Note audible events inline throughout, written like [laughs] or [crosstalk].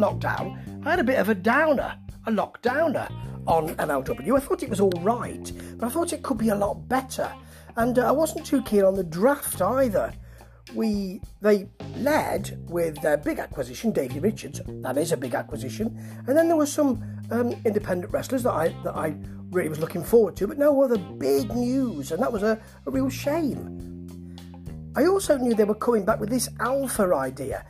lockdown, I had a bit of a downer, a lockdowner on MLW. I thought it was all right, but I thought it could be a lot better. And uh, I wasn't too keen on the draft either. We they led with their big acquisition, Davey Richards. That is a big acquisition. And then there were some um, independent wrestlers that I that I really was looking forward to, but no other big news, and that was a, a real shame. I also knew they were coming back with this alpha idea,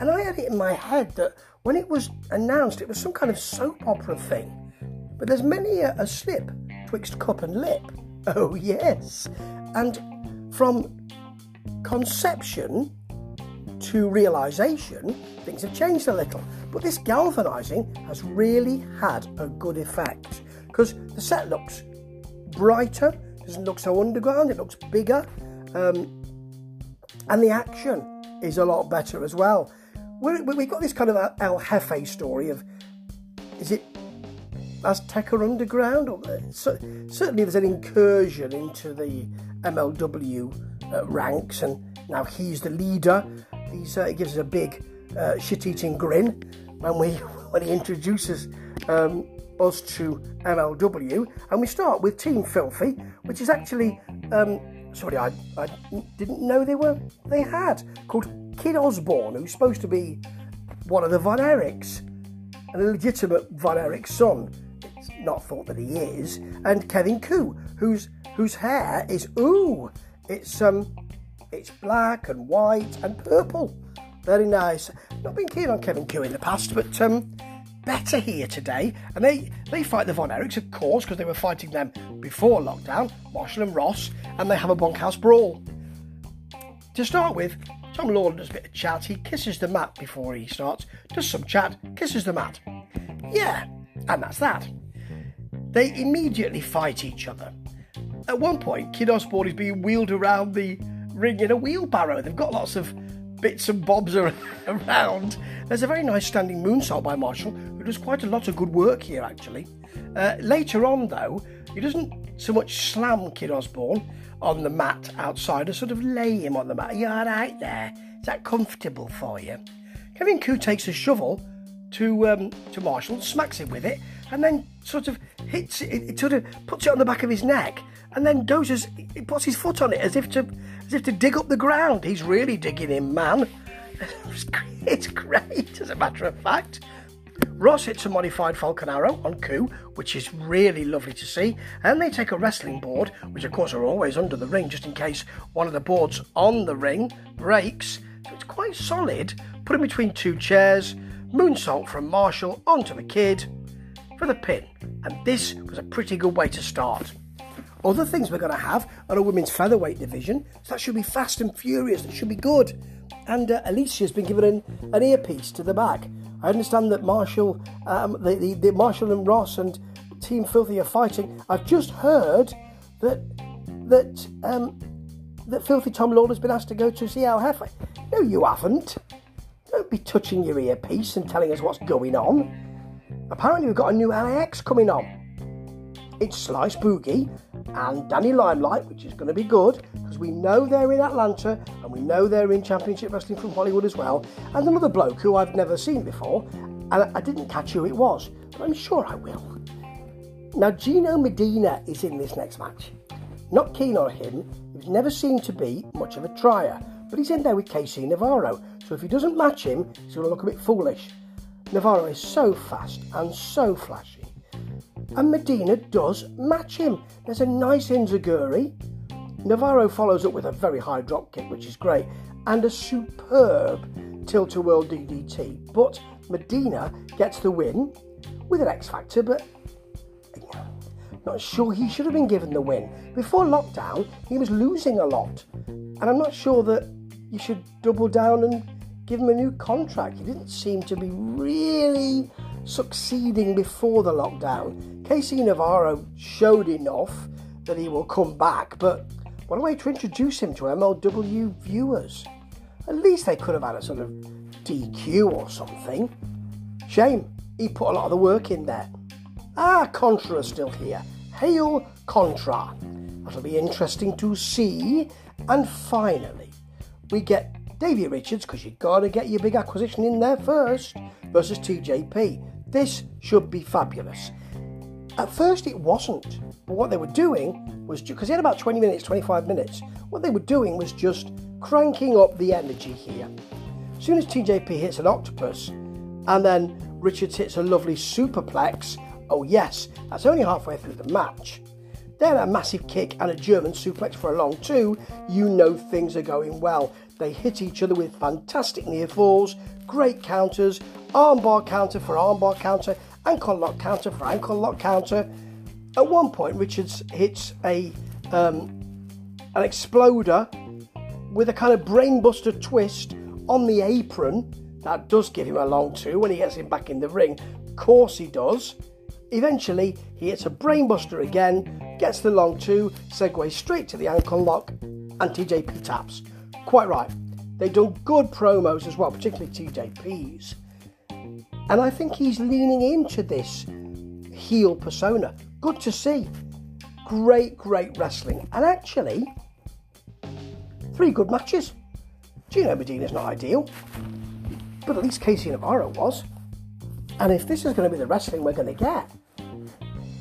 and I had it in my head that when it was announced, it was some kind of soap opera thing. But there's many a, a slip twixt cup and lip. [laughs] Oh, yes. And from conception to realization, things have changed a little. But this galvanizing has really had a good effect because the set looks brighter, doesn't look so underground, it looks bigger, um, and the action is a lot better as well. We we've got this kind of El Jefe story of is it Azteca Underground? Or, uh, so, certainly, there's an incursion into the MLW uh, ranks, and now he's the leader. He's, uh, he gives us a big uh, shit-eating grin when we [laughs] when he introduces um, us to MLW, and we start with Team Filthy, which is actually um, sorry, I, I didn't know they were they had called Kid Osborne, who's supposed to be one of the Von Erichs, an illegitimate Von Erich son. It's not thought that he is, and Kevin Ku, whose whose hair is ooh, it's um, it's black and white and purple. Very nice. Not been keen on Kevin Ku in the past, but um, better here today. And they, they fight the Von Erichs, of course, because they were fighting them before lockdown, Marshall and Ross, and they have a bunkhouse brawl. To start with, Tom Lawlor does a bit of chat. He kisses the mat before he starts, does some chat, kisses the mat. Yeah, and that's that. They immediately fight each other. At one point, Kid Osborne is being wheeled around the ring in a wheelbarrow. They've got lots of bits and bobs [laughs] around. There's a very nice standing moonsault by Marshall, who does quite a lot of good work here, actually. Uh, later on, though, he doesn't so much slam Kid Osborne on the mat outside, or sort of lay him on the mat. Are you all right there? Is that comfortable for you? Kevin Ku takes a shovel to um, to Marshall, smacks him with it, and then sort of hits it, it, sort of puts it on the back of his neck, and then goes as he puts his foot on it as if to as if to dig up the ground. He's really digging in, man. [laughs] It's great, as a matter of fact. Ross hits a modified Falcon Arrow on Ku, which is really lovely to see, and they take a wrestling board, which of course are always under the ring just in case one of the boards on the ring breaks. So it's quite solid. Put it between two chairs, moonsault from Marshall onto the kid for the pin, and this was a pretty good way to start. Other things we're going to have are a women's featherweight division, so that should be fast and furious, that should be good. And uh, Alicia's been given an, an earpiece to the back. I understand that Marshall, um, the, the, the Marshall and Ross and Team Filthy are fighting. I've just heard that that um, that Filthy Tom Lawlor has been asked to go to see El Jefe. No, you haven't. Don't be touching your earpiece and telling us what's going on. Apparently, we've got a new LAX coming on. It's Slice Boogie and Danny Limelight, which is going to be good because we know they're in Atlanta and we know they're in Championship Wrestling from Hollywood as well. And another bloke who I've never seen before, and I didn't catch who it was, but I'm sure I will. Now, Gino Medina is in this next match. Not keen on him, he's never seemed to be much of a trier, but he's in there with KC Navarro, so if he doesn't match him, he's going to look a bit foolish. Navarro is so fast and so flashy and Medina does match him. There's a nice enzuigiri. Navarro follows up with a very high drop kick, which is great, and a superb tilt a whirl DDT. But Medina gets the win with an X Factor, but not sure he should have been given the win. Before lockdown, he was losing a lot, and I'm not sure that you should double down and give him a new contract. He didn't seem to be really succeeding before the lockdown. KC Navarro showed enough that he will come back, but what a way to introduce him to MLW viewers. At least they could have had a sort of DQ or something. Shame, he put a lot of the work in there. Ah, Contra is still here. Hail Contra. That'll be interesting to see. And finally, we get Davey Richards, because you've got to get your big acquisition in there first, versus TJP. This should be fabulous. At first, it wasn't. But what they were doing was because he had about 20 minutes, 25 minutes. What they were doing was just cranking up the energy here. As soon as TJP hits an octopus, and then Richards hits a lovely superplex, oh yes, that's only halfway through the match. Then a massive kick and a German suplex for a long two, you know things are going well. They hit each other with fantastic near falls, great counters, armbar counter for armbar counter, ankle lock counter for ankle lock counter. At one point, Richards hits a um, an exploder with a kind of brainbuster twist on the apron. That does give him a long two when he gets him back in the ring. Of course he does. Eventually, he hits a brainbuster again, gets the long two, segues straight to the ankle lock, and TJP taps. Quite right. They've done good promos as well, particularly TJP's. And I think he's leaning into this heel persona. Good to see. Great, great wrestling. And actually, three good matches. Gino Medina's not ideal, but at least KC Navarro was. And if this is going to be the wrestling we're going to get,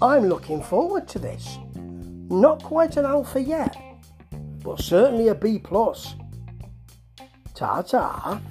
I'm looking forward to this. Not quite an alpha yet, but certainly a B plus. Ta ta.